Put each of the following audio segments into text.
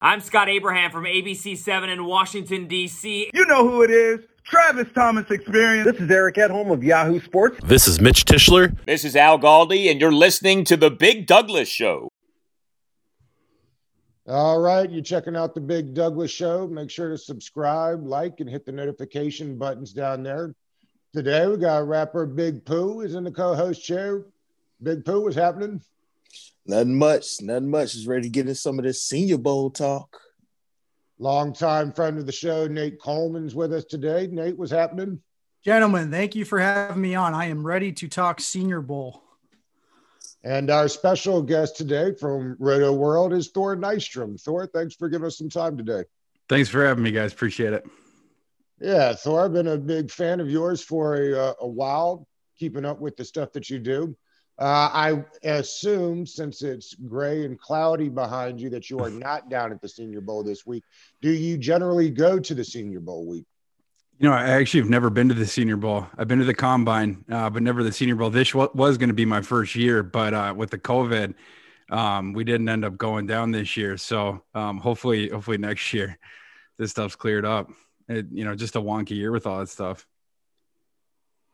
I'm Scott Abraham from ABC7 in Washington, D.C. You know who it is. Travis Thomas Experience. This is Eric Edholm of Yahoo Sports. This is Mitch Tischler. This is Al Galdi, and you're listening to The Big Douglas Show. All right, you're checking out The Big Douglas Show. Make sure to subscribe, like, and hit the notification buttons down there. Today, we got rapper Big Pooh is in the co host chair. Big Pooh, what's happening? Nothing much. Nothing much. Is ready to get into some of this Senior Bowl talk. Longtime friend of the show, Nate Coleman's with us today. Nate, what's happening? Gentlemen, thank you for having me on. I am ready to talk Senior Bowl. And our special guest today from Rotoworld is Thor Nystrom. Thor, thanks for giving us some time today. Thanks for having me, guys. Appreciate it. Yeah, Thor, I've been a big fan of yours for a, uh, a while, keeping up with the stuff that you do. Uh, I assume since it's gray and cloudy behind you that you are not down at the Senior Bowl this week. Do you generally go to the Senior Bowl week? You know, I actually have never been to the Senior Bowl. I've been to the Combine, uh, but never the Senior Bowl. This was going to be my first year, but uh, with the COVID, um, we didn't end up going down this year. So um, hopefully, hopefully next year, this stuff's cleared up. It, you know, just a wonky year with all that stuff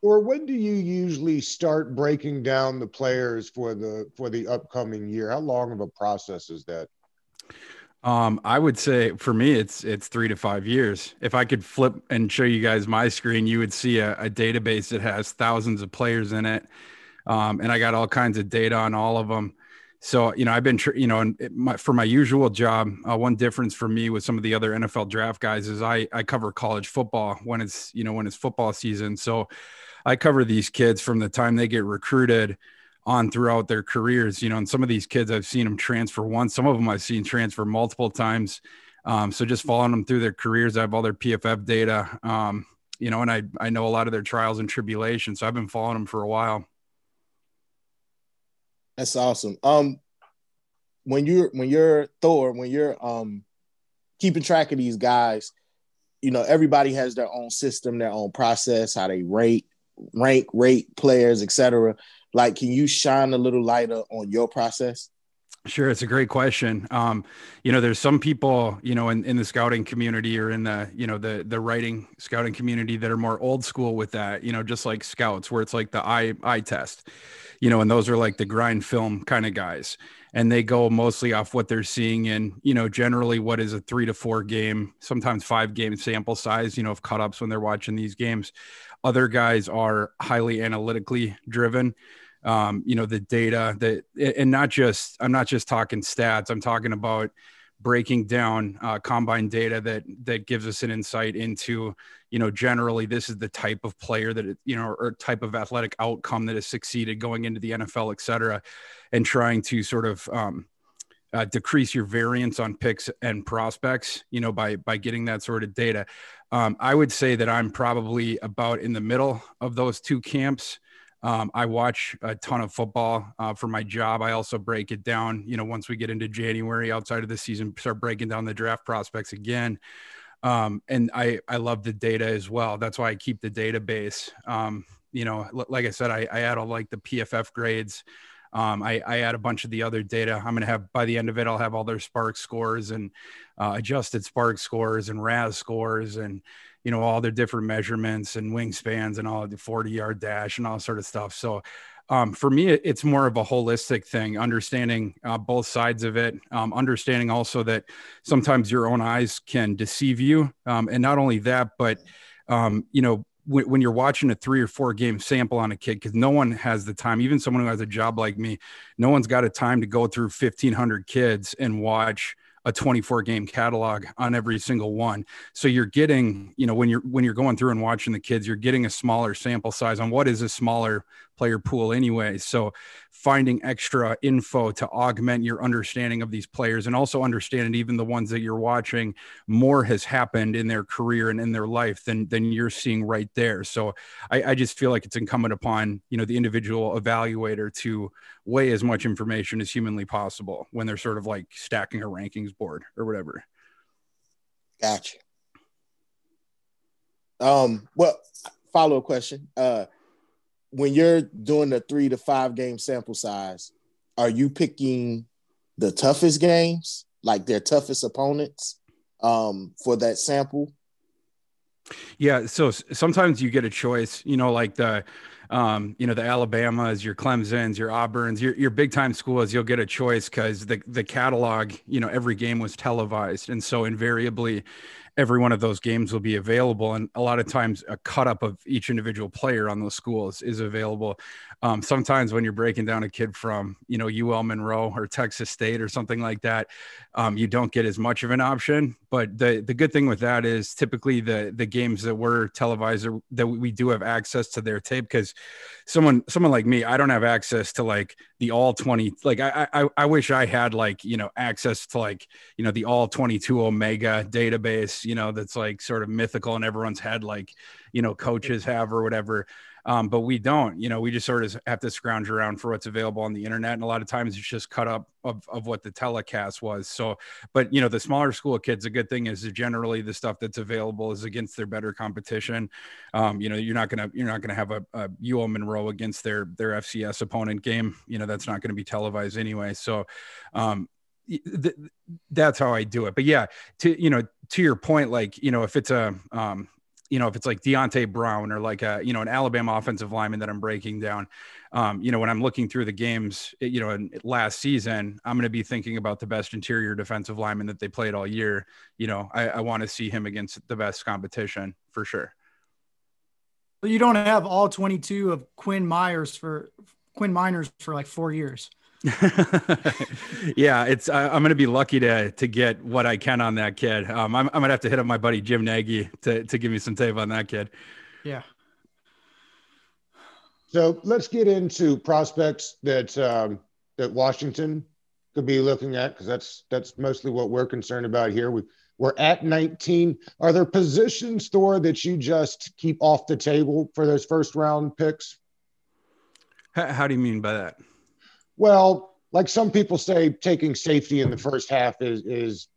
or when do you usually start breaking down the players for the for the upcoming year how long of a process is that um, I would say for me, it's it's three to five years. If I could flip and show you guys my screen, you would see a, a database that has thousands of players in it, um, and I got all kinds of data on all of them. So you know, I've been you know, my, for my usual job, uh, one difference for me with some of the other NFL draft guys is I I cover college football when it's you know when it's football season. So I cover these kids from the time they get recruited on throughout their careers. You know, and some of these kids I've seen them transfer once, some of them I've seen transfer multiple times. Um, so just following them through their careers, I have all their PFF data. Um, you know, and I I know a lot of their trials and tribulations. So I've been following them for a while. That's awesome. Um, when you're when you're Thor, when you're um keeping track of these guys, you know everybody has their own system, their own process, how they rate rank, rate players, etc. Like, can you shine a little lighter on your process? Sure, it's a great question. Um, you know, there's some people, you know, in, in the scouting community or in the, you know, the the writing scouting community that are more old school with that, you know, just like scouts, where it's like the eye eye test, you know, and those are like the grind film kind of guys. And they go mostly off what they're seeing in, you know, generally what is a three to four game, sometimes five game sample size, you know, of cut ups when they're watching these games. Other guys are highly analytically driven. Um, you know, the data that, and not just, I'm not just talking stats, I'm talking about breaking down uh, combine data that that gives us an insight into you know generally this is the type of player that you know or type of athletic outcome that has succeeded going into the NFL et cetera and trying to sort of um, uh, decrease your variance on picks and prospects you know by by getting that sort of data um, I would say that I'm probably about in the middle of those two camps. Um, I watch a ton of football uh, for my job. I also break it down, you know, once we get into January outside of the season, start breaking down the draft prospects again. Um, and I, I love the data as well. That's why I keep the database. Um, you know, like I said, I, I add all like the PFF grades. Um, I, I, add a bunch of the other data. I'm going to have by the end of it, I'll have all their SPARQ scores and uh, adjusted SPARQ scores and RAS scores and you know all their different measurements and wingspans and all the 40 yard dash and all sort of stuff. So um, for me, it's more of a holistic thing, understanding uh, both sides of it, um, understanding also that sometimes your own eyes can deceive you, um, and not only that, but um, you know when, when, you're watching a three or four game sample on a kid, because no one has the time, even someone who has a job like me, no one's got a time to go through 1,500 kids and watch a 24 game catalog on every single one. So you're getting you know when you're when you're going through and watching the kids you're getting a smaller sample size on what is a smaller player pool anyway so finding extra info to augment your understanding of these players and also understanding even the ones that you're watching more has happened in their career and in their life than than you're seeing right there so i, I just feel like it's incumbent upon you know the individual evaluator to weigh as much information as humanly possible when they're sort of like stacking a rankings board or whatever. Gotcha. Um, well, follow up question. Uh when you're doing the three to five game sample size, are you picking the toughest games like their toughest opponents um, for that sample? Yeah, so sometimes you get a choice, you know, like the um, you know, the Alabamas, your Clemson's, your Auburns, your, your big time schools, you'll get a choice because the, the catalog, you know, every game was televised. And so invariably, every one of those games will be available. And a lot of times, a cut up of each individual player on those schools is available. Um, sometimes when you're breaking down a kid from, you know, UL Monroe or Texas State or something like that, um, you don't get as much of an option. But the the good thing with that is typically the the games that were televised that we do have access to their tape because someone someone like me, I don't have access to like the all 20 like I, I I wish I had like you know access to like you know the all 22 Omega database, you know, that's like sort of mythical and everyone's had like you know coaches have or whatever um, but we don't you know we just sort of have to scrounge around for what's available on the internet and a lot of times it's just cut up of, of what the telecast was. So but you know the smaller school kids a good thing is generally the stuff that's available is against their better competition. Um, you know you're not gonna you're not gonna have a, a ul monroe against their their fcs opponent game. You know that's not going to be televised anyway. So um, th- that's how I do it. But yeah, to you know, to your point, like you know, if it's a um, you know, if it's like Deonte Brown or like a, you know, an Alabama offensive lineman that I'm breaking down, um, you know, when I'm looking through the games, you know, in last season, I'm going to be thinking about the best interior defensive lineman that they played all year. You know, I, I want to see him against the best competition for sure. But you don't have all 22 of Quinn Myers for Quinn Meinerz for like four years. yeah, it's I'm gonna be lucky to to get what I can on that kid. Um, I'm, I'm gonna have to hit up my buddy Jim Nagy to to give me some tape on that kid. Yeah. So let's get into prospects that um, that Washington could be looking at because that's that's mostly what we're concerned about here. We we're at 19. Are there positions, Thor, that you just keep off the table for those first round picks? How, how do you mean by that? Well, like some people say, taking safety in the first half is is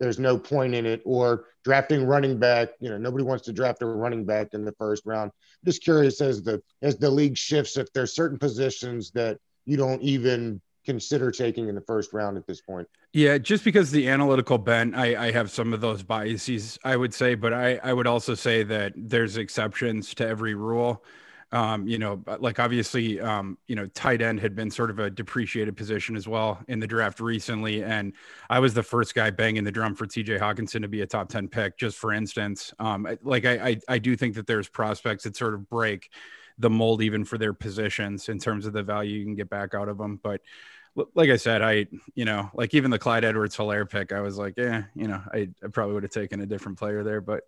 there's no point in it, or drafting running back. You know, nobody wants to draft a running back in the first round. I'm just curious as the as the league shifts, if there's certain positions that you don't even consider taking in the first round at this point. Yeah, just because the analytical bent, I, I have some of those biases, I would say, but I, I would also say that there's exceptions to every rule. Um, you know, like obviously, um, you know, tight end had been sort of a depreciated position as well in the draft recently. And I was the first guy banging the drum for TJ Hockenson to be a top 10 pick, just for instance. Um, like I, I, I do think that there's prospects that sort of break the mold even for their positions in terms of the value you can get back out of them. But like I said, I, you know, like even the Clyde Edwards Helaire pick, I was like, yeah, you know, I, I probably would have taken a different player there, but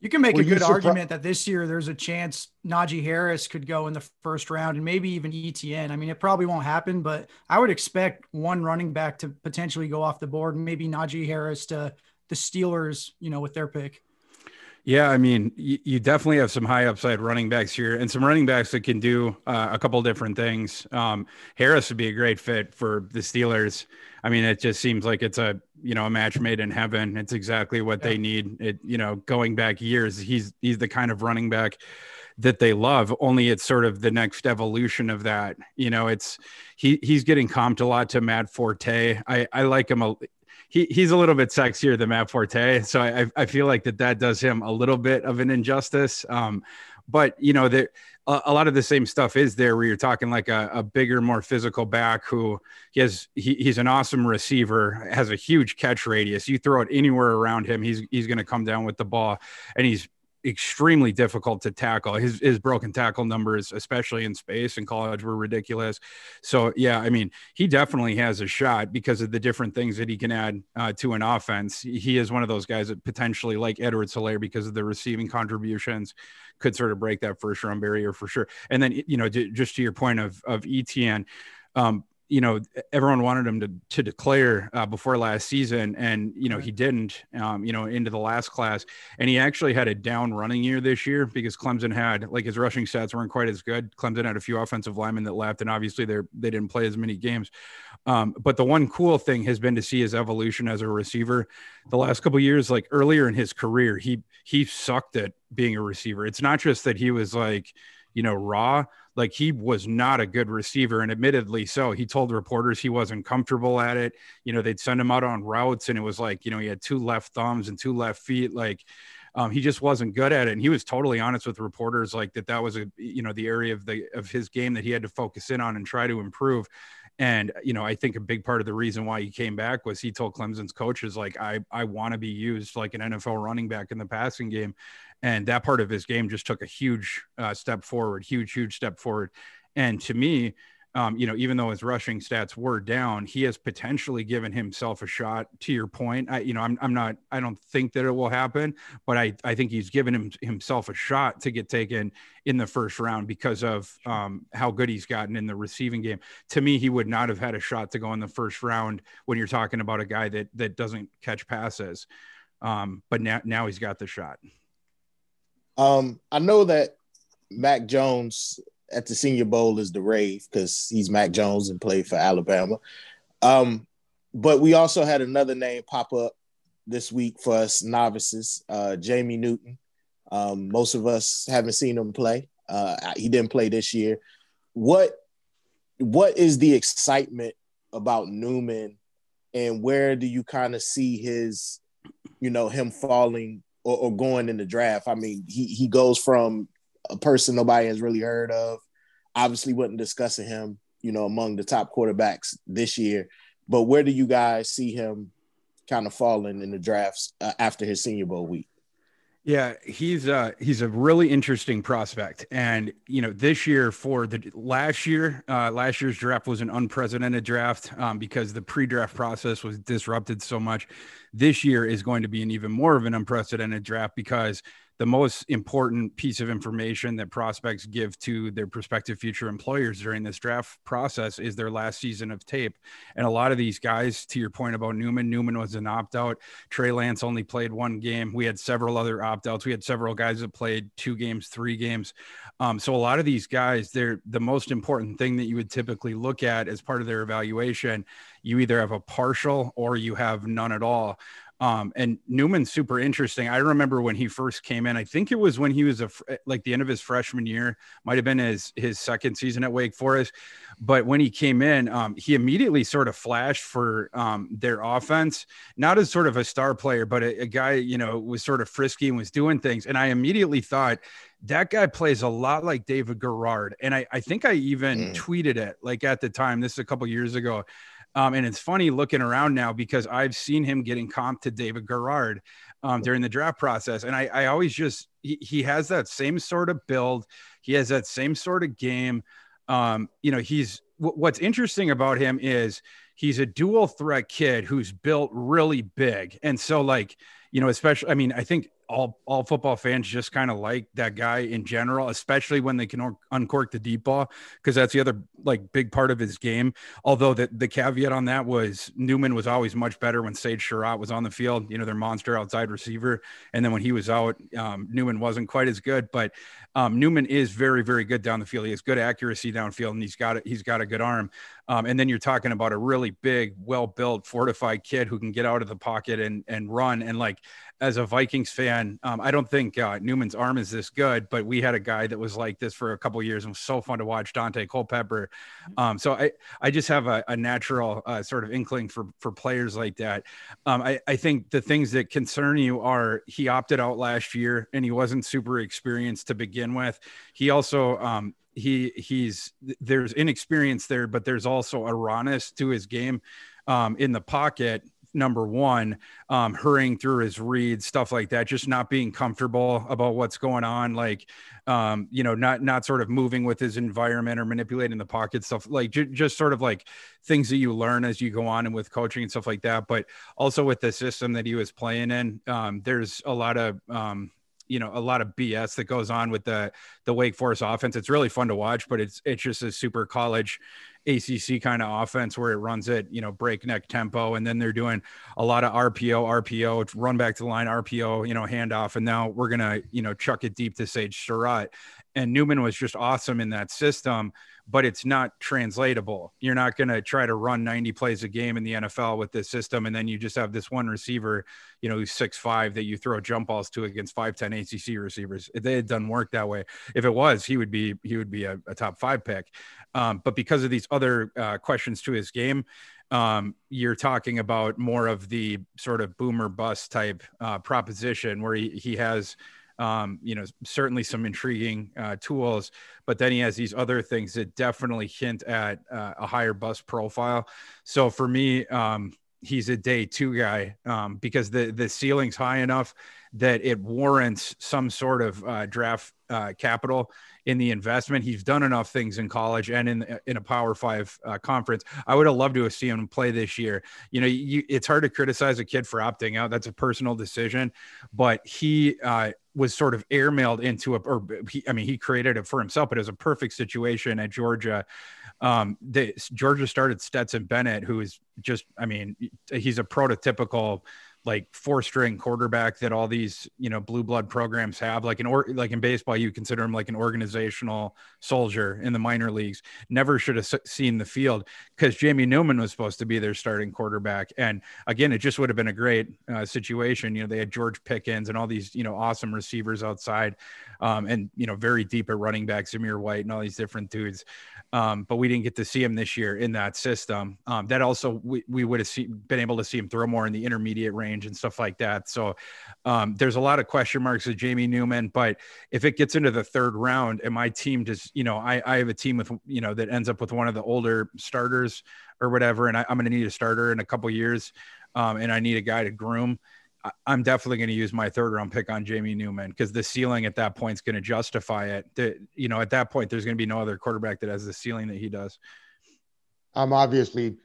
You can make Were a good argument that this year there's a chance Najee Harris could go in the first round and maybe even ETN. I mean, it probably won't happen, but I would expect one running back to potentially go off the board, maybe Najee Harris to the Steelers, you know, with their pick. Yeah, I mean, you, you, definitely have some high upside running backs here, and some running backs that can do uh, a couple different things. Um, Harris would be a great fit for the Steelers. I mean, it just seems like it's a you know a match made in heaven. It's exactly what yeah. they need. It you know going back years, he's he's the kind of running back that they love. Only it's sort of the next evolution of that. You know, it's he he's getting comped a lot to Matt Forte. I I like him a he he's a little bit sexier than Matt Forte, so I I feel like that that does him a little bit of an injustice. Um, but you know there a, lot of the same stuff is there where you're talking like a, a bigger, more physical back who he has he, he's an awesome receiver, has a huge catch radius. You throw it anywhere around him, he's he's going to come down with the ball, and he's extremely difficult to tackle. His his broken tackle numbers, especially in space in college, were ridiculous. So yeah, I mean, he definitely has a shot because of the different things that he can add uh, to an offense. He is one of those guys that potentially, like Edward Helaire, because of the receiving contributions, could sort of break that first round barrier for sure. And then you know, just to your point of of ETN. Um, you know, everyone wanted him to to declare uh, before last season, and you know he didn't. Um, you know, into the last class, and he actually had a down running year this year because Clemson had like his rushing stats weren't quite as good. Clemson had a few offensive linemen that left, and obviously they they didn't play as many games. Um, but the one cool thing has been to see his evolution as a receiver. The last couple years, like earlier in his career, he he sucked at being a receiver. It's not just that he was like you know raw like he was not a good receiver and admittedly so. He told reporters he wasn't comfortable at it. You know they'd send him out on routes and it was like you know he had two left thumbs and two left feet like um, he just wasn't good at it. And he was totally honest with reporters like that that was a you know the area of the of his game that he had to focus in on and try to improve and you know, I think a big part of the reason why he came back was he told Clemson's coaches like, I I want to be used like an NFL running back in the passing game, and that part of his game just took a huge uh, step forward, huge huge step forward. And to me, um, you know, even though his rushing stats were down, he has potentially given himself a shot. To your point, I, you know, I'm, I'm not, I don't think that it will happen, but I, I think he's given him, himself a shot to get taken in the first round because of um, how good he's gotten in the receiving game. To me, he would not have had a shot to go in the first round when you're talking about a guy that that doesn't catch passes. Um, but now, now he's got the shot. Um, I know that Mac Jones at the Senior Bowl is the rave because he's Mac Jones and played for Alabama. Um, but we also had another name pop up this week for us novices, uh, Jamie Newman. Um, most of us haven't seen him play. Uh, he didn't play this year. What what is the excitement about Newman, and where do you kind of see his, you know, him falling or, or going in the draft? I mean, he he goes from a person nobody has really heard of. Obviously, wasn't discussing him, you know, among the top quarterbacks this year. But where do you guys see him kind of falling in the drafts uh, after his Senior Bowl week? Yeah, he's uh he's a really interesting prospect. And you know, this year for the last year, uh last year's draft was an unprecedented draft um, because the pre-draft process was disrupted so much. This year is going to be an even more of an unprecedented draft because the most important piece of information that prospects give to their prospective future employers during this draft process is their last season of tape. And a lot of these guys, to your point about Newman, Newman was an opt out. Trey Lance only played one game. We had several other opt outs. We had several guys that played two games, three games. Um, so a lot of these guys, they're the most important thing that you would typically look at as part of their evaluation. You either have a partial or you have none at all. Um, and Newman's super interesting. I remember when he first came in. I think it was when he was a like the end of his freshman year, might have been his his second season at Wake Forest. But when he came in, um, he immediately sort of flashed for um, their offense, not as sort of a star player, but a, a guy you know was sort of frisky and was doing things. And I immediately thought that guy plays a lot like David Garrard. And I, I think I even mm. tweeted it like at the time. This is a couple years ago. Um, and it's funny looking around now because I've seen him getting comped to David Garrard um, during the draft process. And I, I always just, he, he, has that same sort of build. He has that same sort of game. Um, you know, he's, w- what's interesting about him is he's a dual threat kid who's built really big. And so like, you know, especially, I mean, I think all all football fans just kind of like that guy in general, especially when they can uncork the deep ball because that's the other like big part of his game. Although the the caveat on that was Newman was always much better when Sage Surratt was on the field. You know, their monster outside receiver, and then when he was out, um, Newman wasn't quite as good. But um, Newman is very very good down the field. He has good accuracy downfield, and he's got it. He's got a good arm. Um, and then you're talking about a really big, well built, fortified kid who can get out of the pocket and and run and like as a Vikings fan, um, I don't think uh, Newman's arm is this good, but we had a guy that was like this for a couple years and was so fun to watch, Daunte Culpepper. Um, so I, I just have a, a natural uh, sort of inkling for for players like that. Um, I, I think the things that concern you are he opted out last year and he wasn't super experienced to begin with. He also um, he he's there's inexperience there, but there's also a rawness to his game um, in the pocket number one, um, hurrying through his reads, stuff like that, just not being comfortable about what's going on, like, um, you know, not not sort of moving with his environment or manipulating the pocket stuff, like j- just sort of like things that you learn as you go on and with coaching and stuff like that. But also with the system that he was playing in, um, there's a lot of um, you know a lot of BS that goes on with the the Wake Forest offense. It's really fun to watch, but it's it's just a super college ACC kind of offense where it runs at you know breakneck tempo, and then they're doing a lot of RPO, RPO, run back to the line, RPO, you know handoff, and now we're gonna you know chuck it deep to Sage Surratt, and Newman was just awesome in that system, but it's not translatable. You're not going to try to run 90 plays a game in the NFL with this system, and then you just have this one receiver, you know, who's six five that you throw jump balls to against five ten ACC receivers. It, it doesn't work that way. If it was, he would be he would be a, a top five pick. Um, but because of these other uh, questions to his game, um, you're talking about more of the sort of boomer bust type uh, proposition where he, he has um, you know, certainly some intriguing uh, tools, but then he has these other things that definitely hint at uh, a higher bus profile. So for me, um, he's a day two guy um, because the the ceiling's high enough that it warrants some sort of uh, draft uh, capital in the investment. He's done enough things in college and in in a Power Five uh, conference. I would have loved to have seen him play this year. You know, you, it's hard to criticize a kid for opting out. That's a personal decision, but he uh, was sort of airmailed into a, or he, I mean, he created it for himself, but it was a perfect situation at Georgia. Um, the, Georgia started Stetson Bennett, who is just, I mean, he's a prototypical like four string quarterback that all these you know blue blood programs have like an or like in baseball you consider him like an organizational soldier in the minor leagues. Never should have seen the field because jamie newman was supposed to be their starting quarterback. And again it just would have been a great uh, situation. You know they had george pickens and all these you know awesome receivers outside um, and you know very deep at running back zamir white and all these different dudes. Um, but we didn't get to see him this year in that system. Um, that also we, we would have see, been able to see him throw more in the intermediate range and stuff like that. So um, there's a lot of question marks with Jamie Newman. But if it gets into the third round and my team just, you know, I, I have a team with, you know, that ends up with one of the older starters or whatever, and I, am going to need a starter in a couple years, um, and I need a guy to groom. I'm definitely going to use my third round pick on Jamie Newman because the ceiling at that point is going to justify it. That you know, at that point, there's going to be no other quarterback that has the ceiling that he does. I'm obviously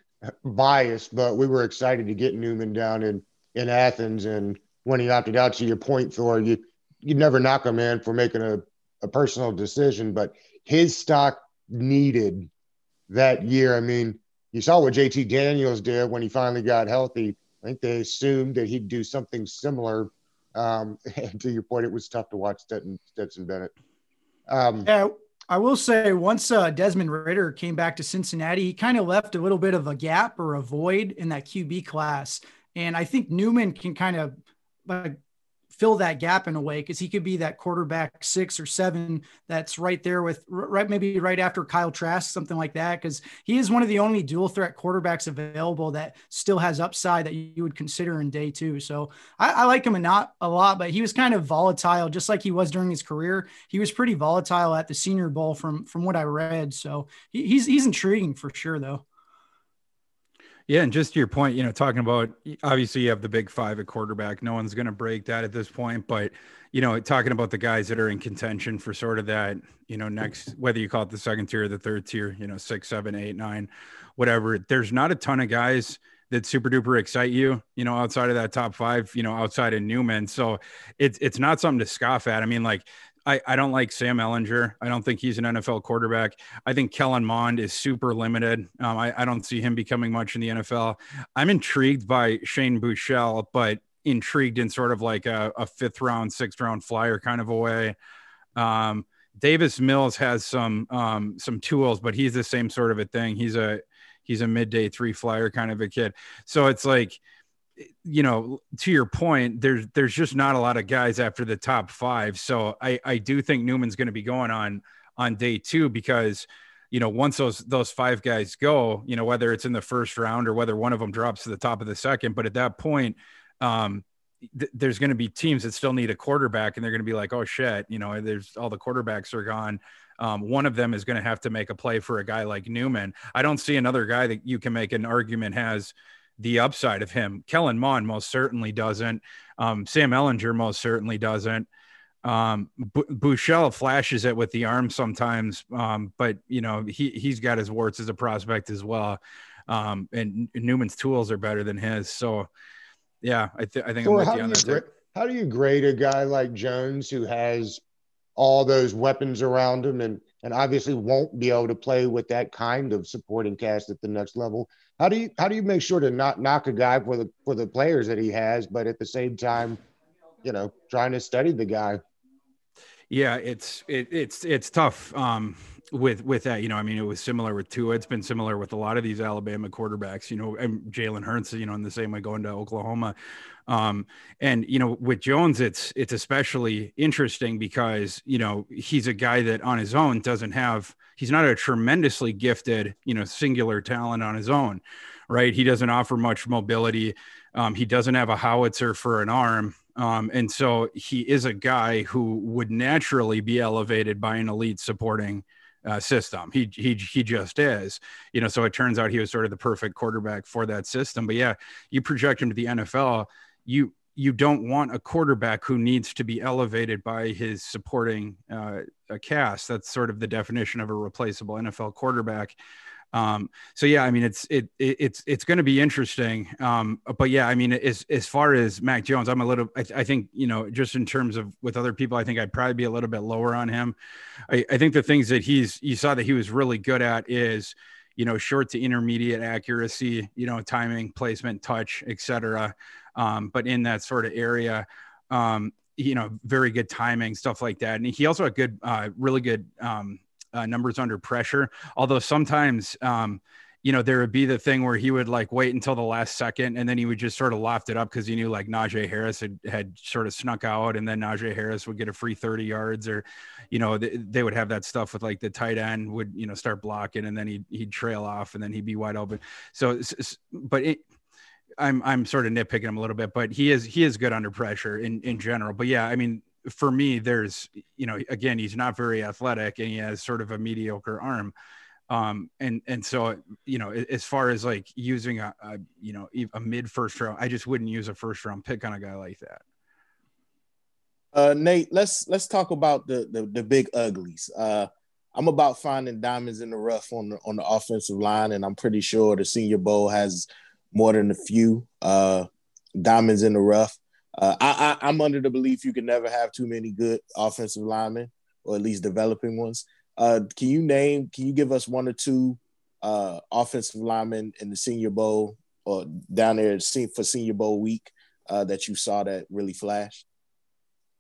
biased, but we were excited to get Newman down in in Athens, and when he opted out, to your point, Thor, you you never knock a man for making a a personal decision, but his stock needed that year. I mean, you saw what JT Daniels did when he finally got healthy I think they assumed that he'd do something similar. Um, and to your point, it was tough to watch Stetson, Stetson Bennett. Um, yeah, I will say once uh, Desmond Ridder came back to Cincinnati, he kind of left a little bit of a gap or a void in that QB class. And I think Newman can kind of like fill that gap in a way because he could be that quarterback six or seven that's right there with right maybe right after Kyle Trask, something like that. Because he is one of the only dual threat quarterbacks available that still has upside that you would consider in day two. So I, I like him a not a lot, but he was kind of volatile, just like he was during his career. He was pretty volatile at the Senior Bowl from from what I read. So he, he's he's intriguing for sure, though. Yeah, and just to your point, you know, talking about obviously you have the big five at quarterback. No one's going to break that at this point, but you know, talking about the guys that are in contention for sort of that, you know, next whether you call it the second tier or the third tier, you know, six, seven, eight, nine, whatever. There's not a ton of guys that super duper excite you, you know, outside of that top five, you know, outside of Newman. So it's it's not something to scoff at. I mean, like I, I don't like Sam Ehlinger. I don't think he's an NFL quarterback. I think Kellen Mond is super limited. Um, I, I don't see him becoming much in the NFL. I'm intrigued by Shane Buechele, but intrigued in sort of like a, a fifth round, sixth round flyer kind of a way. Um, Davis Mills has some um, some tools, but he's the same sort of a thing. He's a he's a midday three flyer kind of a kid. So it's like you know, to your point, there's there's just not a lot of guys after the top five. So I I do think Newman's going to be going on on day two because you know once those those five guys go, you know whether it's in the first round or whether one of them drops to the top of the second, but at that point, um, th- there's going to be teams that still need a quarterback, and they're going to be like, oh shit, you know, there's all the quarterbacks are gone. Um, one of them is going to have to make a play for a guy like Newman. I don't see another guy that you can make an argument has the upside of him. Kellen Mond most certainly doesn't. Um, Sam Ehlinger most certainly doesn't. Um, B- Buechele flashes it with the arm sometimes, um, but you know he he's got his warts as a prospect as well. Um, and Newman's tools are better than his. So, yeah, I, th- I think so I'm with you on that. Gra- how do you grade a guy like Jones who has all those weapons around him and and obviously won't be able to play with that kind of supporting cast at the next level? How do you how do you make sure to not knock a guy for the for the players that he has, but at the same time, you know, trying to study the guy? Yeah, it's it, it's it's tough um, with with that. You know, I mean, it was similar with Tua. It's been similar with a lot of these Alabama quarterbacks. You know, and Jalen Hurts. You know, in the same way going to Oklahoma. Um, and you know, with Jones, it's it's especially interesting because you know he's a guy that on his own doesn't have. He's not a tremendously gifted, you know, singular talent on his own, right? He doesn't offer much mobility. Um, he doesn't have a howitzer for an arm. Um, and so he is a guy who would naturally be elevated by an elite supporting uh, system. He he he just is, you know. So it turns out he was sort of the perfect quarterback for that system. But yeah, you project him to the NFL, you you don't want a quarterback who needs to be elevated by his supporting uh, cast. That's sort of the definition of a replaceable NFL quarterback. Um, so yeah, I mean, it's it, it it's it's going to be interesting. Um, but yeah, I mean, as as far as Mac Jones, I'm a little. I, I, think you know, just in terms of with other people, I think I'd probably be a little bit lower on him. I, I think the things that he's you saw that he was really good at is you know short to intermediate accuracy, you know, timing, placement, touch, etc um, but in that sort of area. Um, you know, very good timing, stuff like that. And he also had good, uh, really good um, uh, numbers under pressure. Although sometimes, um, you know, there would be the thing where he would like wait until the last second and then he would just sort of loft it up because he knew like Najee Harris had, had sort of snuck out and then Najee Harris would get a free 30 yards or, you know, they, would have that stuff with like the tight end would, you know, start blocking and then he'd, he'd trail off and then he'd be wide open. So, but it, I'm I'm sort of nitpicking him a little bit, but he is he is good under pressure in in general. But yeah, I mean, for me, there's you know, again, he's not very athletic and he has sort of a mediocre arm. Um, and and so you know, as far as like using a, a you know a mid first round, I just wouldn't use a first round pick on a guy like that. Uh, Nate, let's let's talk about the the, the big uglies. Uh, I'm about finding diamonds in the rough on the on the offensive line, and I'm pretty sure the Senior Bowl has more than a few uh, diamonds in the rough. Uh, I, I, am under the belief you can never have too many good offensive linemen, or at least developing ones. Uh, can you name? Can you give us one or two uh, offensive linemen in the Senior Bowl or down there for Senior Bowl week uh, that you saw that really flashed?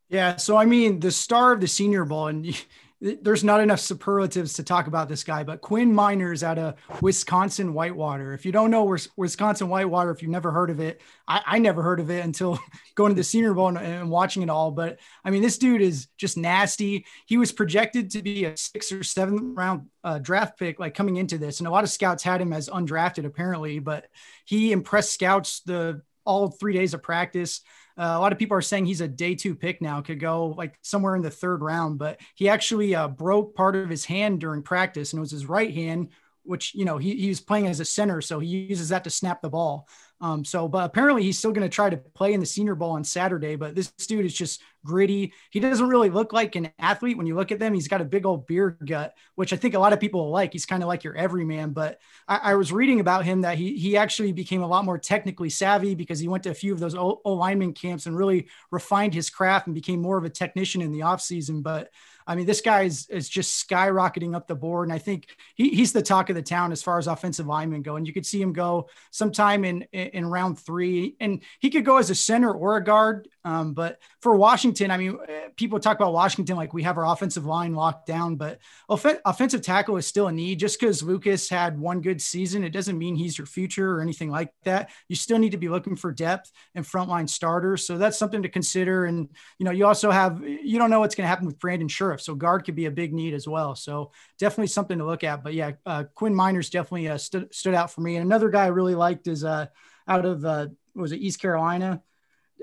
Yeah, so I mean, the star of the Senior Bowl, and there's not enough superlatives to talk about this guy, but Quinn Meinerz out of Wisconsin Whitewater. If you don't know Wisconsin Whitewater, if you've never heard of it, I, I never heard of it until going to the Senior Bowl and, and, watching it all. But I mean, this dude is just nasty. He was projected to be a six or seven round uh, draft pick, like coming into this, and a lot of scouts had him as undrafted apparently, but he impressed scouts the all three days of practice. Uh, a lot of people are saying he's a day two pick now, could go like somewhere in the third round, but he actually uh, broke part of his hand during practice and it was his right hand, which, you know, he, he was playing as a center. So he uses that to snap the ball. Um, so, but apparently he's still going to try to play in the Senior Bowl on Saturday. But this dude is just gritty. He doesn't really look like an athlete when you look at them. He's got a big old beer gut, which I think a lot of people like. He's kind of like your everyman. But I, I, was reading about him that he he actually became a lot more technically savvy because he went to a few of those O lineman camps and really refined his craft and became more of a technician in the offseason. But I mean, this guy is, is just skyrocketing up the board. And I think he, he's the talk of the town as far as offensive linemen go. And you could see him go sometime in, in round three. And he could go as a center or a guard. Um, but for Washington, I mean, people talk about Washington like we have our offensive line locked down, but off- offensive tackle is still a need. Just because Lucas had one good season, it doesn't mean he's your future or anything like that. You still need to be looking for depth and frontline starters. So that's something to consider. And, you know, you also have, you don't know what's going to happen with Brandon Scherff. So guard could be a big need as well. So definitely something to look at. But yeah, uh, Quinn Meinerz definitely uh, stood, stood out for me. And another guy I really liked is uh, out of, uh, was it East Carolina?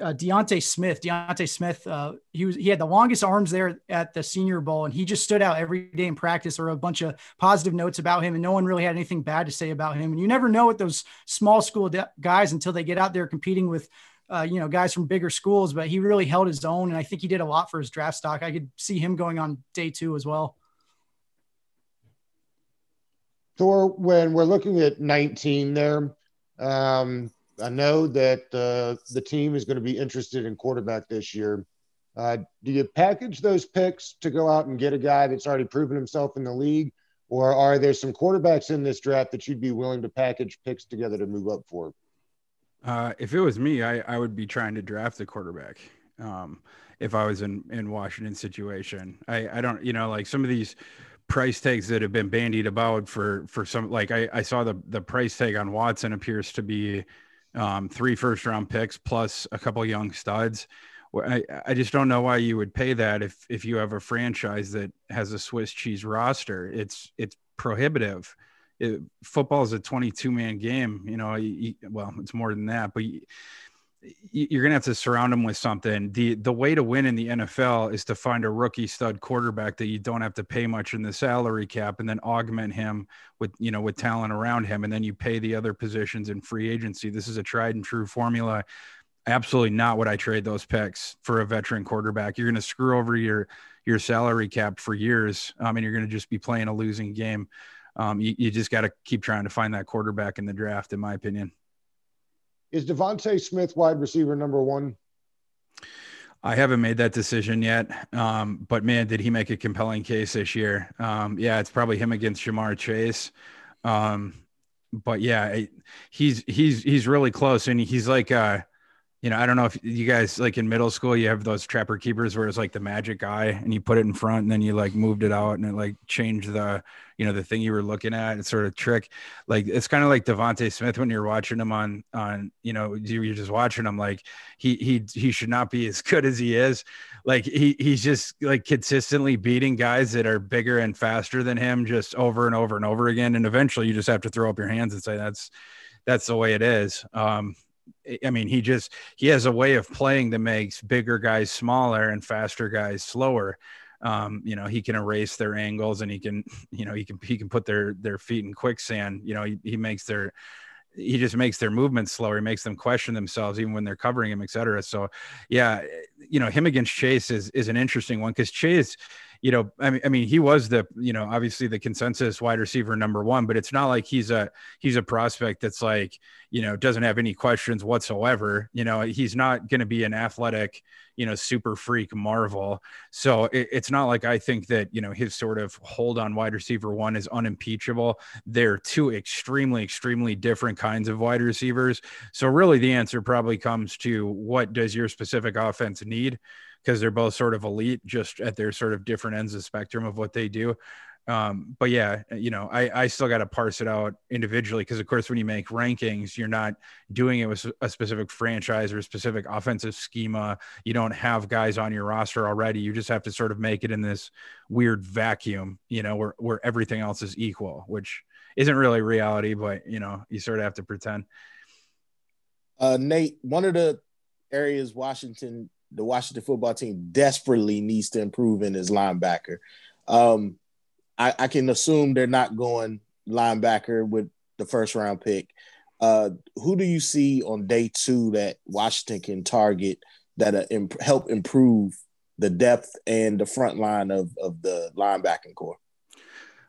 uh, D'Ante Smith. D'Ante Smith, uh, he was he had the longest arms there at the Senior Bowl, and he just stood out every day in practice. Or a bunch of positive notes about him, and no one really had anything bad to say about him. And you never know with those small school de- guys until they get out there competing with. Uh, you know, guys from bigger schools, but he really held his own, and I think he did a lot for his draft stock. I could see him going on day two as well. So when we're looking at 19 there, um, I know that uh, the team is going to be interested in quarterback this year. Uh, do you package those picks to go out and get a guy that's already proven himself in the league, or are there some quarterbacks in this draft that you'd be willing to package picks together to move up for? Uh, if it was me, I, I would be trying to draft a quarterback. Um, if I was in in Washington situation, I I don't you know like some of these price tags that have been bandied about for for some like I I saw the the price tag on Watson appears to be um, three first round picks plus a couple young studs. I, I just don't know why you would pay that if if you have a franchise that has a Swiss cheese roster. It's it's prohibitive. Football is a 22 man game. You know, you, well, it's more than that, but you, you're gonna have to surround them with something. the The way to win in the NFL is to find a rookie stud quarterback that you don't have to pay much in the salary cap, and then augment him with you know with talent around him, and then you pay the other positions in free agency. This is a tried and true formula. Absolutely not what I trade those picks for a veteran quarterback. You're gonna screw over your your salary cap for years, um, and you're gonna just be playing a losing game. Um, you, you just got to keep trying to find that quarterback in the draft, in my opinion. Is DeVonta Smith wide receiver number one? I haven't made that decision yet. Um, but man, did he make a compelling case this year? Um, yeah, it's probably him against Ja'Marr Chase. Um, but yeah, he's he's he's really close, and he's like uh, you know, I don't know if you guys like in middle school, you have those trapper keepers where it's like the magic eye and you put it in front and then you like moved it out and it like changed the, you know, the thing you were looking at. It's sort of trick. Like it's kind of like DeVonta Smith when you're watching him on, on, you know, you're just watching him like he, he, he should not be as good as he is. Like he, he's just like consistently beating guys that are bigger and faster than him just over and over and over again. And eventually you just have to throw up your hands and say, that's, that's the way it is. Um, I mean, he just he has a way of playing that makes bigger guys smaller and faster guys slower. Um, you know, he can erase their angles and he can, you know, he can he can put their their feet in quicksand. You know, he, he makes their he just makes their movements slower. He makes them question themselves even when they're covering him, et cetera. So, yeah, you know, him against Chase is is an interesting one because Chase you know, I mean, I mean, he was the, you know, obviously the consensus wide receiver number one, but it's not like he's a he's a prospect that's like, you know, doesn't have any questions whatsoever. You know, he's not going to be an athletic, you know, super freak marvel. So it, it's not like I think that you know his sort of hold on wide receiver one is unimpeachable. They're two extremely, extremely different kinds of wide receivers. So really, the answer probably comes to what does your specific offense need because they're both sort of elite, just at their sort of different ends of the spectrum of what they do. Um, but yeah, you know, I, I still got to parse it out individually because, of course, when you make rankings, you're not doing it with a specific franchise or a specific offensive schema. You don't have guys on your roster already. You just have to sort of make it in this weird vacuum, you know, where, where everything else is equal, which isn't really reality, but, you know, you sort of have to pretend. Uh, Nate, one of the areas Washington the Washington football team desperately needs to improve in his linebacker. Um, I, I, can assume they're not going linebacker with the first round pick. Uh, who do you see on day two that Washington can target that uh, imp- help improve the depth and the front line of, of the linebacking corps?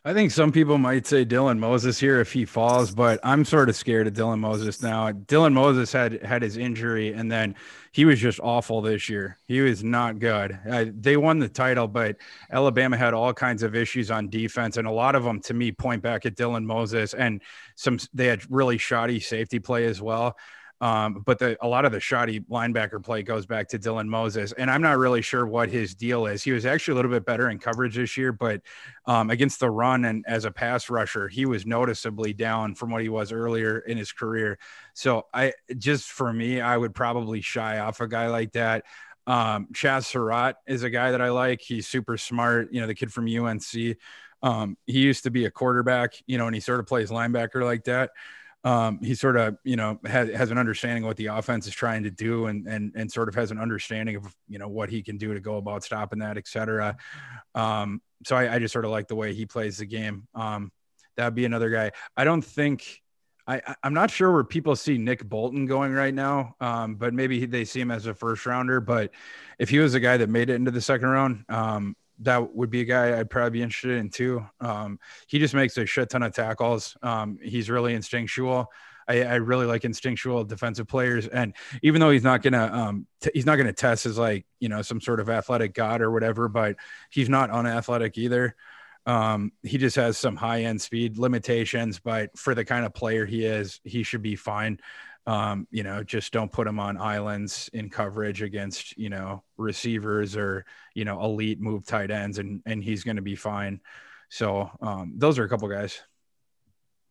I think some people might say Dylan Moses here if he falls, but I'm sort of scared of Dylan Moses now. Dylan Moses had had his injury, and then he was just awful this year. He was not good. Uh, they won the title, but Alabama had all kinds of issues on defense, and a lot of them, to me, point back at Dylan Moses, and some they had really shoddy safety play as well. Um, but the, a lot of the shoddy linebacker play goes back to Dylan Moses, and I'm not really sure what his deal is. He was actually a little bit better in coverage this year, but um, against the run and as a pass rusher, he was noticeably down from what he was earlier in his career. So I just for me, I would probably shy off a guy like that. Um, Chazz Surratt is a guy that I like. He's super smart. You know, the kid from UNC. Um, he used to be a quarterback, you know, and he sort of plays linebacker like that um, he sort of you know has, has an understanding of what the offense is trying to do and and and sort of has an understanding of you know what he can do to go about stopping that etc um, so I, I, just sort of like the way he plays the game. Um, that'd be another guy. I don't think I, I'm not sure where people see Nick Bolton going right now, um, but maybe they see him as a first rounder. But if he was a guy that made it into the second round, um, that would be a guy I'd probably be interested in too. Um, he just makes a shit ton of tackles. Um, he's really instinctual. I, I, really like instinctual defensive players, and even though he's not gonna um, t- he's not gonna test as like you know some sort of athletic god or whatever, but he's not unathletic either. Um, he just has some high end speed limitations, but for the kind of player he is, he should be fine. Um, you know, just don't put him on islands in coverage against, you know, receivers or, you know, elite move tight ends and and he's going to be fine. So, um, those are a couple guys.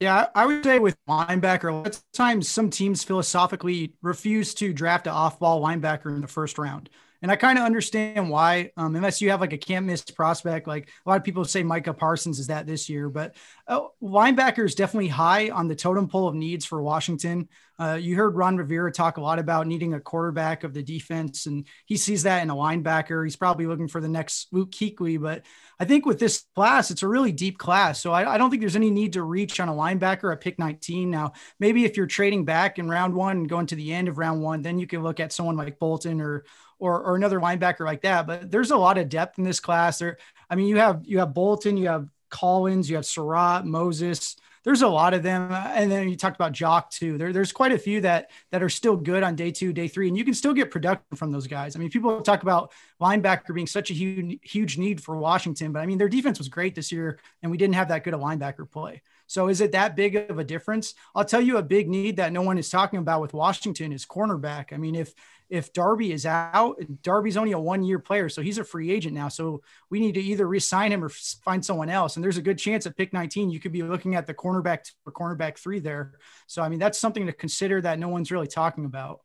Yeah, I would say with linebacker, at times some teams philosophically refuse to draft an off-ball linebacker in the first round. And I kind of understand why, um, unless you have like a can't miss prospect. Like a lot of people say Micah Parsons is that this year, but uh, linebacker is definitely high on the totem pole of needs for Washington. Uh, you heard Ron Rivera talk a lot about needing a quarterback of the defense, and he sees that in a linebacker. He's probably looking for the next Luke Kuechly, but I think with this class, it's a really deep class. So I, I, don't think there's any need to reach on a linebacker at pick 19. Now, maybe if you're trading back in round one and going to the end of round one, then you can look at someone like Bolton or or, or another linebacker like that. But there's a lot of depth in this class. There, I mean, you have you have Bolton, you have Collins, you have Surratt, Moses. There's a lot of them, and then you talked about Jock too. There, there's quite a few that that are still good on day two, day three, and you can still get production from those guys. I mean, people talk about linebacker being such a huge huge need for Washington, but I mean, their defense was great this year, and we didn't have that good a linebacker play. So is it that big of a difference? I'll tell you a big need that no one is talking about with Washington is cornerback. I mean, if if Darby is out, Darby's only a one year player, so he's a free agent now. So we need to either resign him or find someone else. And there's a good chance at pick 19, you could be looking at the cornerback or cornerback three there. So, I mean, that's something to consider that no one's really talking about.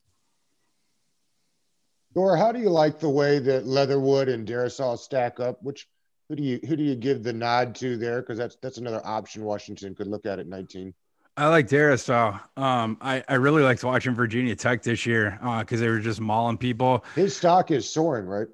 Thor, how do you like the way that Leatherwood and Darrisaw stack up? Which who do you who do you give the nod to there? Because that's that's another option Washington could look at at 19. I like Darrisaw. Um, I, I really liked watching Virginia Tech this year because uh, they were just mauling people. His stock is soaring, right?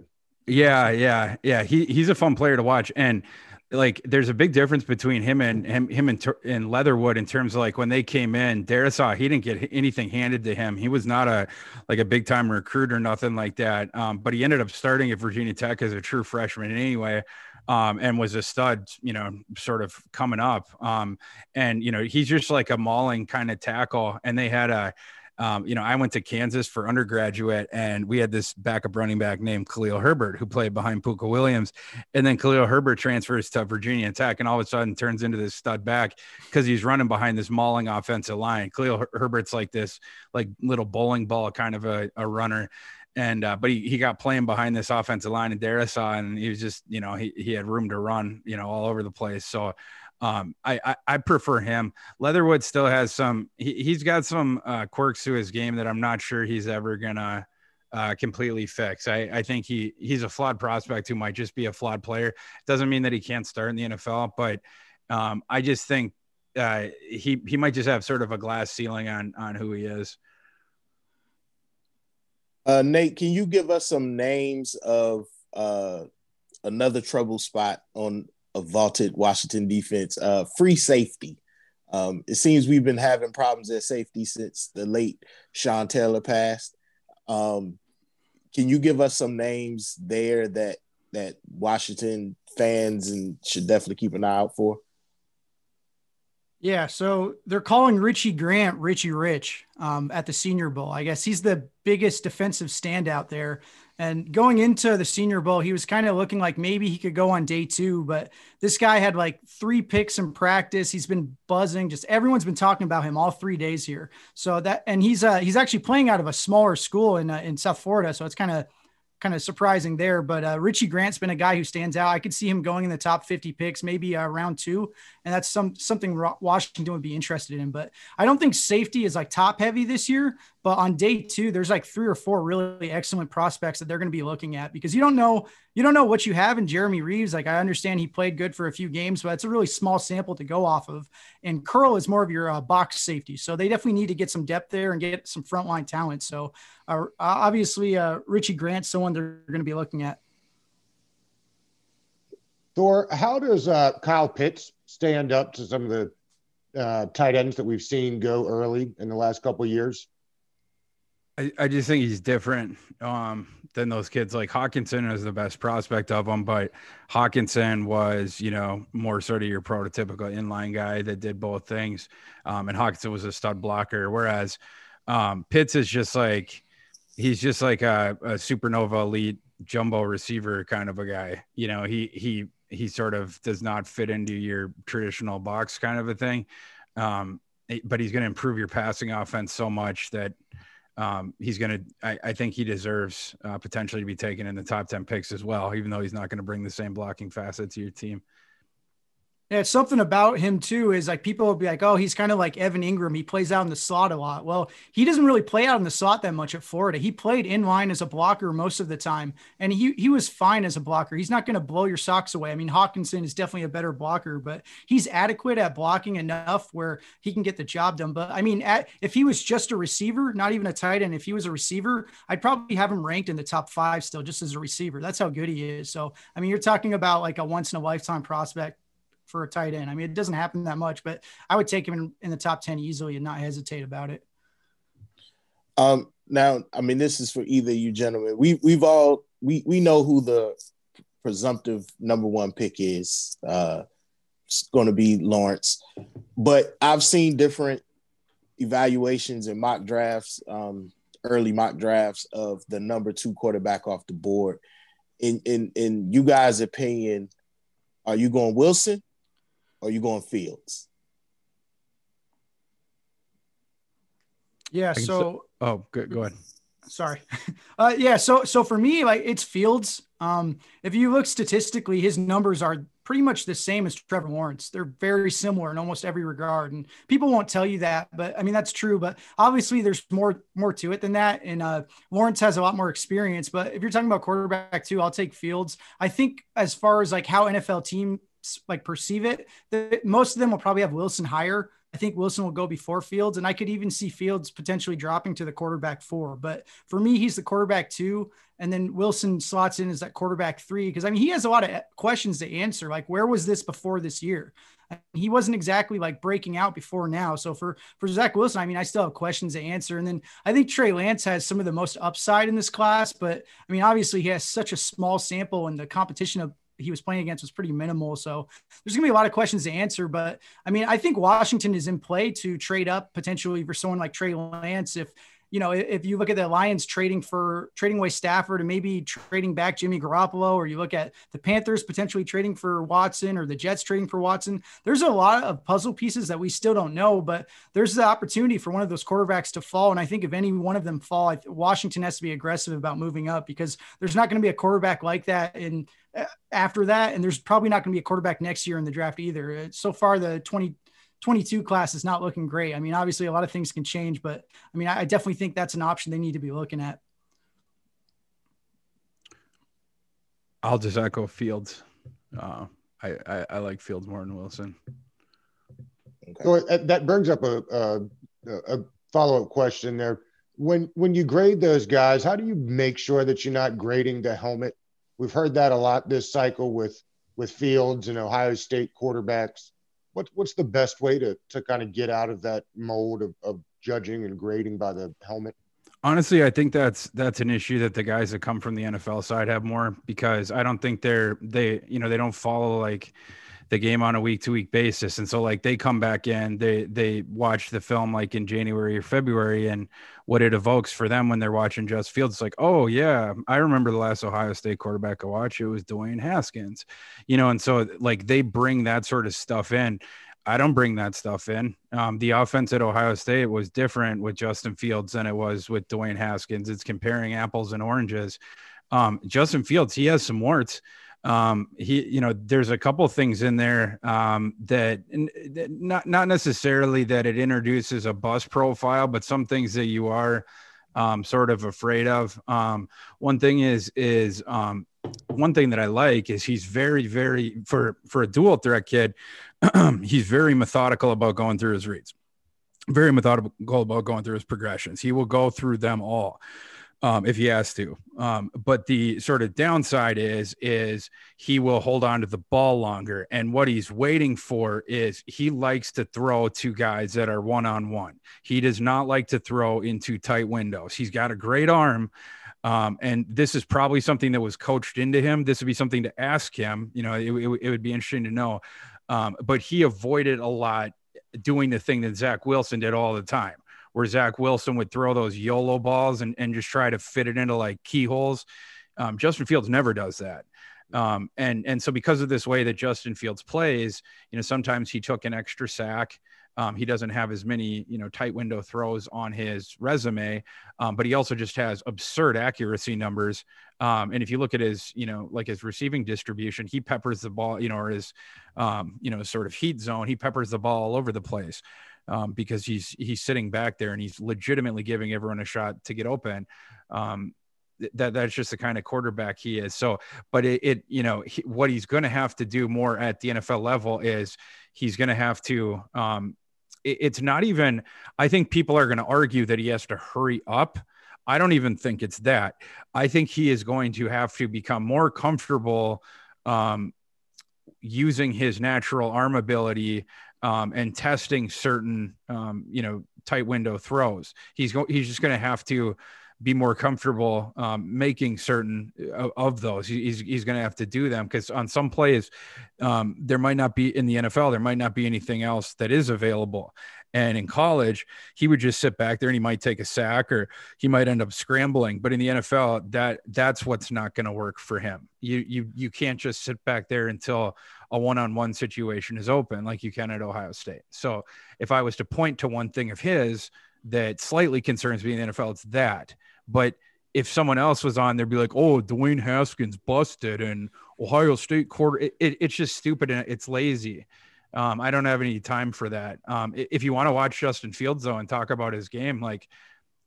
Yeah, yeah, yeah. He he's a fun player to watch, and like there's a big difference between him and him him and, and Leatherwood in terms of like when they came in. Darrisaw he didn't get anything handed to him. He was not a like a big time recruit or nothing like that. Um, but he ended up starting at Virginia Tech as a true freshman anyway um, and was a stud, you know, sort of coming up. Um, and you know, he's just like a mauling kind of tackle. And they had a, um, you know, I went to Kansas for undergraduate, and we had this backup running back named Khalil Herbert who played behind Pooka Williams, and then Khalil Herbert transfers to Virginia Tech, and all of a sudden turns into this stud back because he's running behind this mauling offensive line. Khalil Herbert's like this, like little bowling ball kind of a, a runner, and uh, but he, he got playing behind this offensive line in Darrisaw, and he was just you know he, he had room to run you know all over the place. So um, I, I, I prefer him. Leatherwood still has some he, has got some uh, quirks to his game that I'm not sure he's ever gonna uh, completely fix. I, I think he he's a flawed prospect who might just be a flawed player. Doesn't mean that he can't start in the NFL, but um, I just think uh, he he might just have sort of a glass ceiling on on who he is. Uh, Nate, can you give us some names of uh, another trouble spot on a vaulted Washington defense? Uh, free safety. Um, it seems we've been having problems at safety since the late Sean Taylor passed. Um, can you give us some names there that that Washington fans and should definitely keep an eye out for? Yeah, so they're calling Richie Grant Richie Rich um, at the Senior Bowl. I guess he's the biggest defensive standout there. And going into the Senior Bowl, he was kind of looking like maybe he could go on day two, but this guy had like three picks in practice. He's been buzzing. Just everyone's been talking about him all three days here. So that and he's uh, he's actually playing out of a smaller school in uh, in South Florida. So it's kind of kind of surprising there. But uh, Richie Grant's been a guy who stands out. I could see him going in the top 50 picks, maybe uh, round two, and that's some something Washington would be interested in. But I don't think safety is like top heavy this year. But on day two, there's like three or four really excellent prospects that they're going to be looking at because you don't know you don't know what you have in Jeremy Reaves. Like I understand he played good for a few games, but it's a really small sample to go off of. And Curl is more of your uh, box safety, so they definitely need to get some depth there and get some frontline talent. So uh, obviously, uh, Richie Grant, someone they're going to be looking at. Thor, how does uh, Kyle Pitts stand up to some of the uh, tight ends that we've seen go early in the last couple years? I, I just think he's different um, than those kids. Like Hockenson is the best prospect of them, but Hockenson was, you know, more sort of your prototypical inline guy that did both things. Um, and Hockenson was a stud blocker, whereas um, Pitts is just like he's just like a, a supernova elite jumbo receiver kind of a guy. You know, he he he sort of does not fit into your traditional box kind of a thing. Um, but he's going to improve your passing offense so much that um, he's going to, I think he deserves uh, potentially to be taken in the top 10 picks as well, even though he's not going to bring the same blocking facet to your team. Yeah, it's something about him too. Is like people will be like, "Oh, he's kind of like Evan Engram. He plays out in the slot a lot." Well, he doesn't really play out in the slot that much at Florida. He played in line as a blocker most of the time, and he he was fine as a blocker. He's not going to blow your socks away. I mean, Hockenson is definitely a better blocker, but he's adequate at blocking enough where he can get the job done. But I mean, at, if he was just a receiver, not even a tight end, if he was a receiver, I'd probably have him ranked in the top five still, just as a receiver. That's how good he is. So I mean, you're talking about like a once in a lifetime prospect for a tight end. I mean, it doesn't happen that much, but I would take him in, in the top 10 easily and not hesitate about it. Um, now, I mean, this is for either you gentlemen. We we've all we we know who the presumptive number one pick is. Uh, it's going to be Lawrence, but I've seen different evaluations and mock drafts, um, early mock drafts of the number two quarterback off the board. In in in you guys' opinion, are you going Wilson or you going Fields? Yeah. So, oh, good. Go ahead. Sorry. Uh, yeah. So, so for me, like it's Fields. Um, if you look statistically, his numbers are pretty much the same as Trevor Lawrence. They're very similar in almost every regard, and people won't tell you that, but I mean that's true. But obviously, there's more more to it than that. And uh, Lawrence has a lot more experience. But if you're talking about quarterback too, I'll take Fields. I think as far as like how NFL team like perceive it. The, most of them will probably have Wilson higher. I think Wilson will go before Fields, and I could even see Fields potentially dropping to the quarterback four. But for me, he's the quarterback two, and then Wilson slots in as that quarterback three because I mean he has a lot of eh, questions to answer. Like where was this before this year? he wasn't exactly like breaking out before now. So for for Zach Wilson, I mean, I still have questions to answer. And then I think Trey Lance has some of the most upside in this class, but I mean, obviously he has such a small sample, and the competition of he was playing against was pretty minimal. So there's going to be a lot of questions to answer. But I mean, I think Washington is in play to trade up potentially for someone like Trey Lance if you know, if you look at the Lions trading for trading away Stafford and maybe trading back Jimmy Garoppolo, or you look at the Panthers potentially trading for Watson or the Jets trading for Watson, there's a lot of puzzle pieces that we still don't know, but there's the opportunity for one of those quarterbacks to fall. And I think if any one of them fall, Washington has to be aggressive about moving up because there's not going to be a quarterback like that in after that. And there's probably not going to be a quarterback next year in the draft either. So far, the 20, class is not looking great. I mean, obviously, a lot of things can change, but I mean, I definitely think that's an option they need to be looking at. I'll just echo Fields. Uh, I, I, I like Fields more than Wilson. Okay. So uh, that brings up a, a, a follow up question there. When when you grade those guys, how do you make sure that you're not grading the helmet? We've heard that a lot this cycle with with Fields and Ohio State quarterbacks what, what's the best way to, to kind of get out of that mold of, of judging and grading by the helmet? Honestly, I think that's that's an issue that the guys that come from the NFL side have more because I don't think they're they you know they don't follow like the game on a week to week basis. And so like they come back in, they they watch the film like in January or February and what it evokes for them when they're watching Justin Fields, like, oh yeah, I remember the last Ohio State quarterback I watched. It was Dwayne Haskins. You know, and so like they bring that sort of stuff in. I don't bring that stuff in. Um, the offense at Ohio State was different with Justin Fields than it was with Dwayne Haskins. It's comparing apples and oranges. Um, Justin Fields, he has some warts, um, he, you know, there's a couple things in there um, that not not necessarily that it introduces a bus profile, but some things that you are um, sort of afraid of. Um, one thing is is um, one thing that I like is he's very very for for a dual threat kid, he's very methodical about going through his reads, very methodical about going through his progressions. He will go through them all um, if he has to. Um, but the sort of downside is is he will hold on to the ball longer, and what he's waiting for is he likes to throw to guys that are one on one. He does not like to throw into tight windows. He's got a great arm. Um, and this is probably something that was coached into him. This would be something to ask him. You know, it, it, it would be interesting to know. Um, but he avoided a lot doing the thing that Zach Wilson did all the time where Zach Wilson would throw those YOLO balls and, and just try to fit it into like keyholes. Um, Justin Fields never does that. Um, and and so because of this way that Justin Fields plays, you know, sometimes he took an extra sack. Um, he doesn't have as many, you know, tight window throws on his resume, um, but he also just has absurd accuracy numbers. Um, and if you look at his, you know, like his receiving distribution, he peppers the ball, you know, or his, um, you know, sort of heat zone, he peppers the ball all over the place um, because he's he's sitting back there and he's legitimately giving everyone a shot to get open. Um, that that's just the kind of quarterback he is. So, but it, it you know, he, what he's going to have to do more at the NFL level is he's going to have to. Um, it, it's not even. I think people are going to argue that he has to hurry up. I don't even think it's that. I think he is going to have to become more comfortable um, using his natural arm ability um, and testing certain, um, you know, tight window throws. He's going. He's just going to have to be more comfortable um, making certain of, of those. He's, he's going to have to do them because on some plays, um, there might not be in the NFL, there might not be anything else that is available. And in college, he would just sit back there and he might take a sack or he might end up scrambling. But in the NFL, that that's what's not going to work for him. You you you can't just sit back there until a one-on-one situation is open like you can at Ohio State. So if I was to point to one thing of his that slightly concerns me in the NFL, it's that. But if someone else was on, they'd be like, "Oh, Dwayne Haskins busted and Ohio State quarter." It, it, it's just stupid and it's lazy. Um, I don't have any time for that. Um, if you want to watch Justin Fields though and talk about his game, like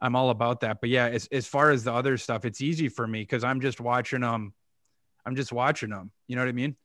I'm all about that. But yeah, as, as far as the other stuff, it's easy for me because I'm just watching them. I'm just watching them. You know what I mean?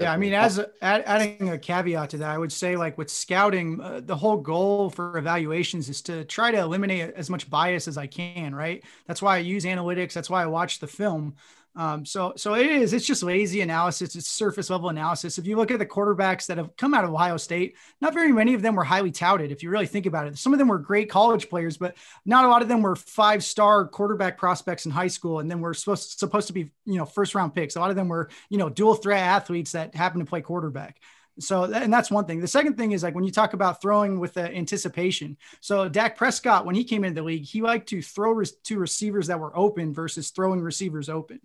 Yeah, I mean, as a, add, adding a caveat to that, I would say, like with scouting, uh, the whole goal for evaluations is to try to eliminate as much bias as I can. Right. That's why I use analytics. That's why I watch the film. Um, so, so it is. It's just lazy analysis. It's surface level analysis. If you look at the quarterbacks that have come out of Ohio State, not very many of them were highly touted. If you really think about it, some of them were great college players, but not a lot of them were five star quarterback prospects in high school, and then were supposed supposed to be you know first round picks. A lot of them were you know dual threat athletes that happen to play quarterback. So, and that's one thing. The second thing is like when you talk about throwing with the anticipation. So, Dak Prescott, when he came into the league, he liked to throw re- to receivers that were open versus throwing receivers open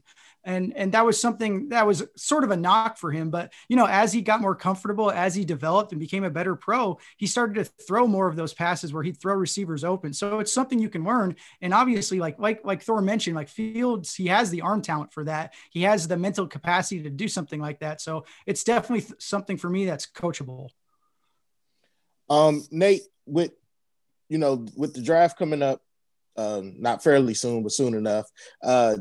and and that was something that was sort of a knock for him but you know as he got more comfortable as he developed and became a better pro he started to throw more of those passes where he'd throw receivers open. So it's something you can learn. And obviously like like like thor mentioned like fields he has the arm talent for that. He has the mental capacity to do something like that. So it's definitely something for me that's coachable. Um nate with you know with the draft coming up um, not fairly soon, but soon enough. Uh,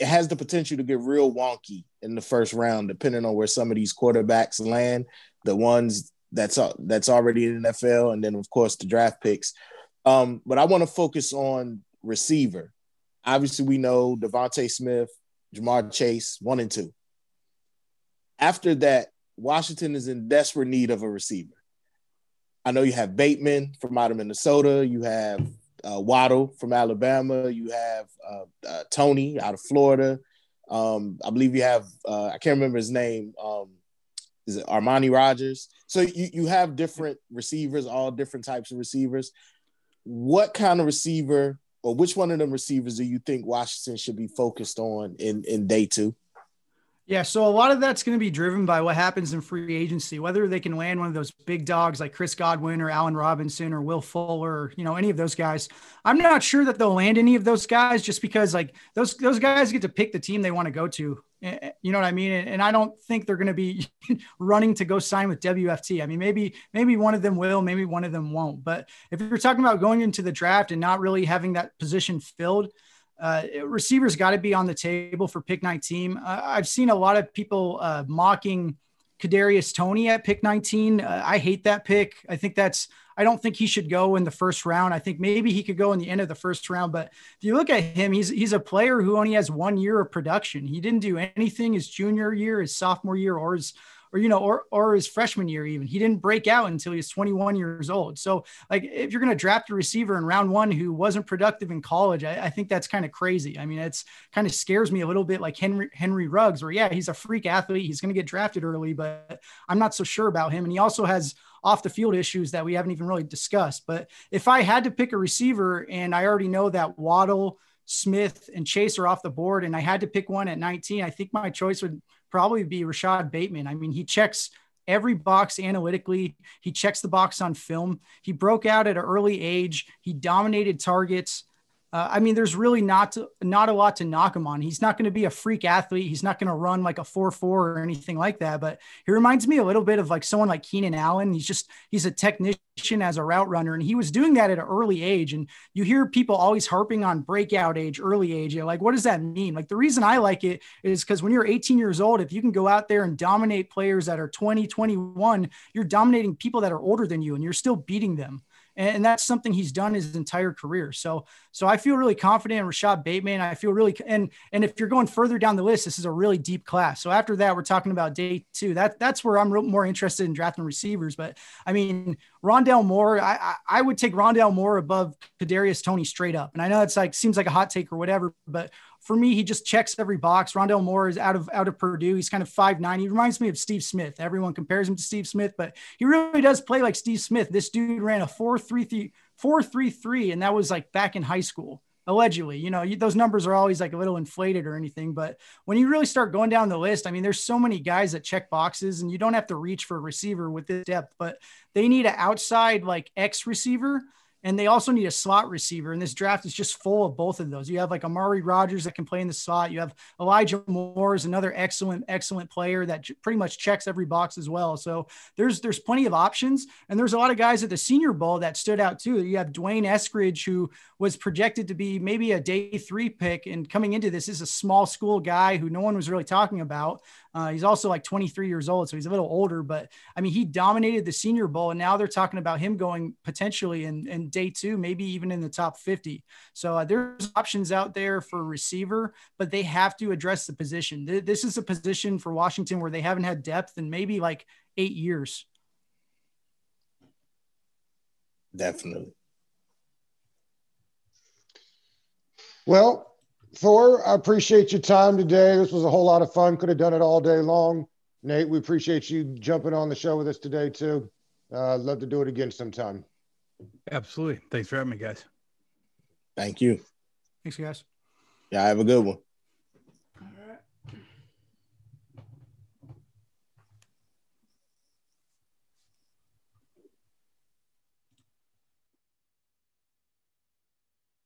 it has the potential to get real wonky in the first round, depending on where some of these quarterbacks land. The ones that's that's already in NFL, and then of course the draft picks. Um, but I want to focus on receiver. Obviously, we know DeVonta Smith, Ja'Marr Chase, one and two. After that, Washington is in desperate need of a receiver. I know you have Bateman from out of Minnesota. You have uh, Waddle from Alabama. You have uh, uh, Toney out of Florida. Um, I believe you have uh, I can't remember his name. Um, is it Armani Rogers? So you you have different receivers, all different types of receivers. What kind of receiver, or which one of them receivers do you think Washington should be focused on in in day two? Yeah, so a lot of that's going to be driven by what happens in free agency, whether they can land one of those big dogs like Chris Godwin or Allen Robinson or Will Fuller, or, you know, any of those guys. I'm not sure that they'll land any of those guys just because like those those guys get to pick the team they want to go to. Eh, eh, you know what I mean? And I don't think they're going to be running to go sign with WFT. I mean, maybe maybe one of them will, maybe one of them won't. But if you're talking about going into the draft and not really having that position filled, uh, receivers got to be on the table for pick 19. Uh, I've seen a lot of people uh, mocking Kadarius Toney at pick 19. Uh, I hate that pick. I think that's. I don't think he should go in the first round. I think maybe he could go in the end of the first round. But if you look at him, he's he's a player who only has one year of production. He didn't do anything his junior year, his sophomore year, or his or you know, or or his freshman year even. He didn't break out until he was 21 years old. So like if you're going to draft a receiver in round one who wasn't productive in college, I, I think that's kind of crazy. I mean, it's kind of scares me a little bit like Henry Henry Ruggs, where yeah, he's a freak athlete, he's going to get drafted early, but I'm not so sure about him. And he also has off the field issues that we haven't even really discussed. But if I had to pick a receiver and I already know that Waddle Smith, and Chase are off the board, and I had to pick one at 19, I think my choice would probably be Rashod Bateman. I mean, he checks every box analytically. He checks the box on film. He broke out at an early age. He dominated targets. Uh, I mean, there's really not to, not a lot to knock him on. He's not going to be a freak athlete. He's not going to run like a four four or anything like that. But he reminds me a little bit of like someone like Keenan Allen. He's just he's a technician as a route runner, and he was doing that at an early age. And you hear people always harping on breakout age, early age. You're like, what does that mean? Like the reason I like it is because when you're 18 years old, if you can go out there and dominate players that are 20, 21, you're dominating people that are older than you, and you're still beating them and that's something he's done his entire career. So, so I feel really confident in Rashod Bateman. I feel really, and and if you're going further down the list, this is a really deep class. So after that, we're talking about day two. That that's where I'm more interested in drafting receivers. But I mean, Rondale Moore, I, I, I would take Rondale Moore above Kadarius Toney straight up. And I know it's like seems like a hot take or whatever, but for me, he just checks every box. Rondale Moore is out of out of Purdue. He's kind of five nine. He reminds me of Steve Smith. Everyone compares him to Steve Smith, but he really does play like Steve Smith. This dude ran a four three three four three three, and that was like back in high school. Allegedly, you know, those numbers are always like a little inflated or anything. But when you really start going down the list, I mean, there's so many guys that check boxes, and you don't have to reach for a receiver with this depth, but they need an outside like X receiver and they also need a slot receiver. And this draft is just full of both of those. You have like Amari Rodgers that can play in the slot. You have Elijah Moore is another excellent, excellent player that pretty much checks every box as well. So there's there's plenty of options. And there's a lot of guys at the Senior Bowl that stood out too. You have D'Wayne Eskridge, who was projected to be maybe a day three pick, and coming into this is a small school guy who no one was really talking about. Uh, he's also like 23 years old, so he's a little older. But I mean, he dominated the Senior Bowl, and now they're talking about him going potentially in, in day two, maybe even in the top 50. So uh, there's options out there for receiver, but they have to address the position. This is a position for Washington where they haven't had depth in maybe like eight years. Definitely. Well, Thor, I appreciate your time today. This was a whole lot of fun. Could have done it all day long. Nate, we appreciate you jumping on the show with us today too. Uh, love to do it again sometime. Absolutely. Thanks for having me, guys. Thank you. Thanks, guys. Yeah, have a good one.